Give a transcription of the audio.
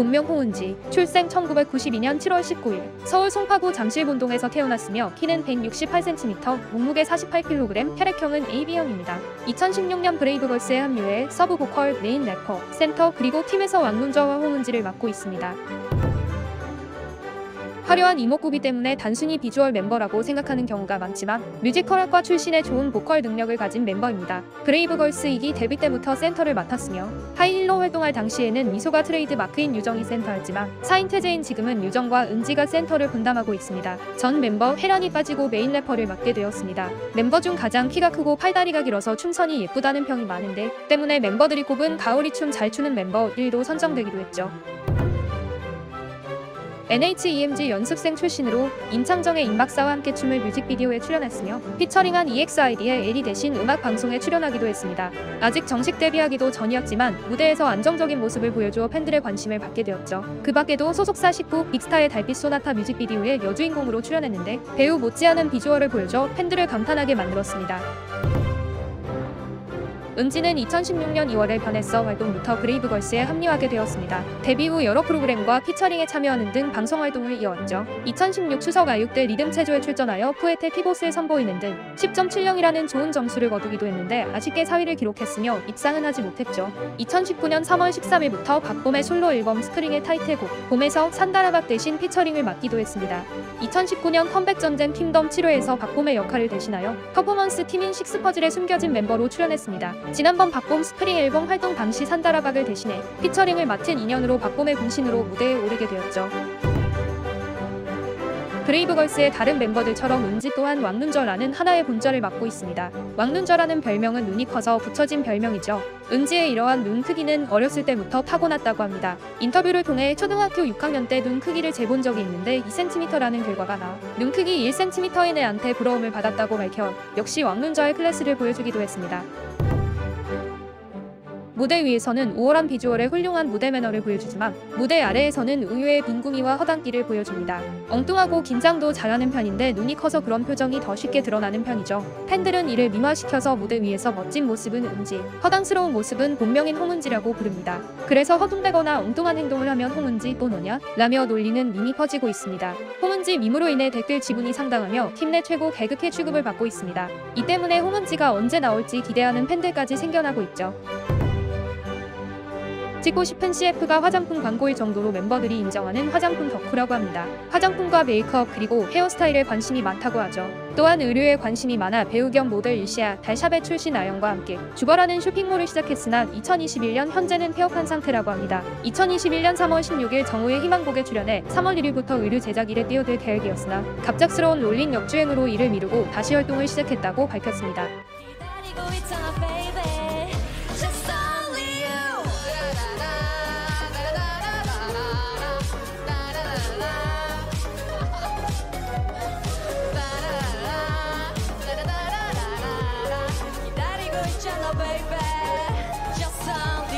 본명 홍은지, 출생 1992년 7월 19일, 서울 송파구 잠실본동에서 태어났으며 키는 168cm, 몸무게 48kg, 혈액형은 AB형입니다. 2016년 브레이브걸스에 합류해 서브 보컬, 메인 래퍼, 센터 그리고 팀에서 왕눈좌와 홍은지를 맡고 있습니다. 화려한 이목구비 때문에 단순히 비주얼 멤버라고 생각하는 경우가 많지만 뮤지컬학과 출신의 좋은 보컬 능력을 가진 멤버입니다. 브레이브걸스 2기 데뷔 때부터 센터를 맡았으며 하이힐로 활동할 당시에는 미소가 트레이드 마크인 유정이 센터였지만 4인 체제인 지금은 유정과 은지가 센터를 분담하고 있습니다. 전 멤버 혜란이 빠지고 메인 래퍼를 맡게 되었습니다. 멤버 중 가장 키가 크고 팔다리가 길어서 춤선이 예쁘다는 평이 많은데 때문에 멤버들이 꼽은 가오리 춤 잘 추는 멤버 1위로 선정되기도 했죠. NH EMG 연습생 출신으로 임창정의 임박사와 함께 춤을 뮤직비디오에 출연했으며 피처링한 EXID의 혜린 대신 음악 방송에 출연하기도 했습니다. 아직 정식 데뷔하기도 전이었지만 무대에서 안정적인 모습을 보여주어 팬들의 관심을 받게 되었죠. 그 밖에도 소속사 식구 빅스타의 달빛 소나타 뮤직비디오에 여주인공으로 출연했는데 배우 못지않은 비주얼을 보여줘 팬들을 감탄하게 만들었습니다. 은지는 2016년 2월에 변했어 활동부터 브레이브걸스에 합류하게 되었습니다. 데뷔 후 여러 프로그램과 피처링에 참여하는 등 방송 활동을 이어왔죠. 2016 추석 아육 때 리듬 체조에 출전하여 푸에테 피보스에 선보이는 등 10.70이라는 좋은 점수를 거두기도 했는데 아쉽게 4위를 기록했으며 입상은 하지 못했죠. 2019년 3월 13일부터 박봄의 솔로 앨범 스프링의 타이틀곡 봄에서 산다라박 대신 피처링을 맡기도 했습니다. 2019년 컴백 전쟁 퀸덤 7회에서 박봄의 역할을 대신하여 퍼포먼스 팀인 식스퍼즐에 숨겨진 멤버로 출연했습니다. 지난번 박봄 스프링 앨범 활동 당시 산다라박을 대신해 피처링을 맡은 인연으로 박봄의 분신으로 무대에 오르게 되었죠. 브레이브걸스의 다른 멤버들처럼 은지 또한 왕눈좌라는 하나의 본좌를 맡고 있습니다. 왕눈좌라는 별명은 눈이 커서 붙여진 별명이죠. 은지의 이러한 눈 크기는 어렸을 때부터 타고났다고 합니다. 인터뷰를 통해 초등학교 6학년 때 눈 크기를 재본 적이 있는데 2cm라는 결과가 나. 눈 크기 1cm인 애한테 부러움을 받았다고 밝혀 역시 왕눈좌 클래스를 보여주기도 했습니다. 무대 위에서는 우월한 비주얼의 훌륭한 무대 매너를 보여주지만 무대 아래에서는 의외의 빙구미와 허당기를 보여줍니다. 엉뚱하고 긴장도 잘하는 편인데 눈이 커서 그런 표정이 더 쉽게 드러나는 편이죠. 팬들은 이를 미화시켜서 무대 위에서 멋진 모습은 은지, 허당스러운 모습은 본명인 홍은지라고 부릅니다. 그래서 허둥대거나 엉뚱한 행동을 하면 홍은지 또 너냐? 라며 놀리는 밈이 퍼지고 있습니다. 홍은지 밈으로 인해 댓글 지분이 상당하며 팀 내 최고 개그캐 취급을 받고 있습니다. 이 때문에 홍은지가 언제 나올지 기대하는 팬들까지 생겨나고 있죠. 찍고 싶은 CF가 화장품 광고일 정도로 멤버들이 인정하는 화장품 덕후라고 합니다. 화장품과 메이크업 그리고 헤어스타일에 관심이 많다고 하죠. 또한 의류에 관심이 많아 배우 겸 모델 유시아 달샵의 출신 아영과 함께 주거라는 쇼핑몰을 시작했으나 2021년 현재는 폐업한 상태라고 합니다. 2021년 3월 16일 정우의 희망곡에 출연해 3월 1일부터 의류 제작 일에 뛰어들 계획이었으나 갑작스러운 롤링 역주행으로 이를 미루고 다시 활동을 시작했다고 밝혔습니다. hello baby, just some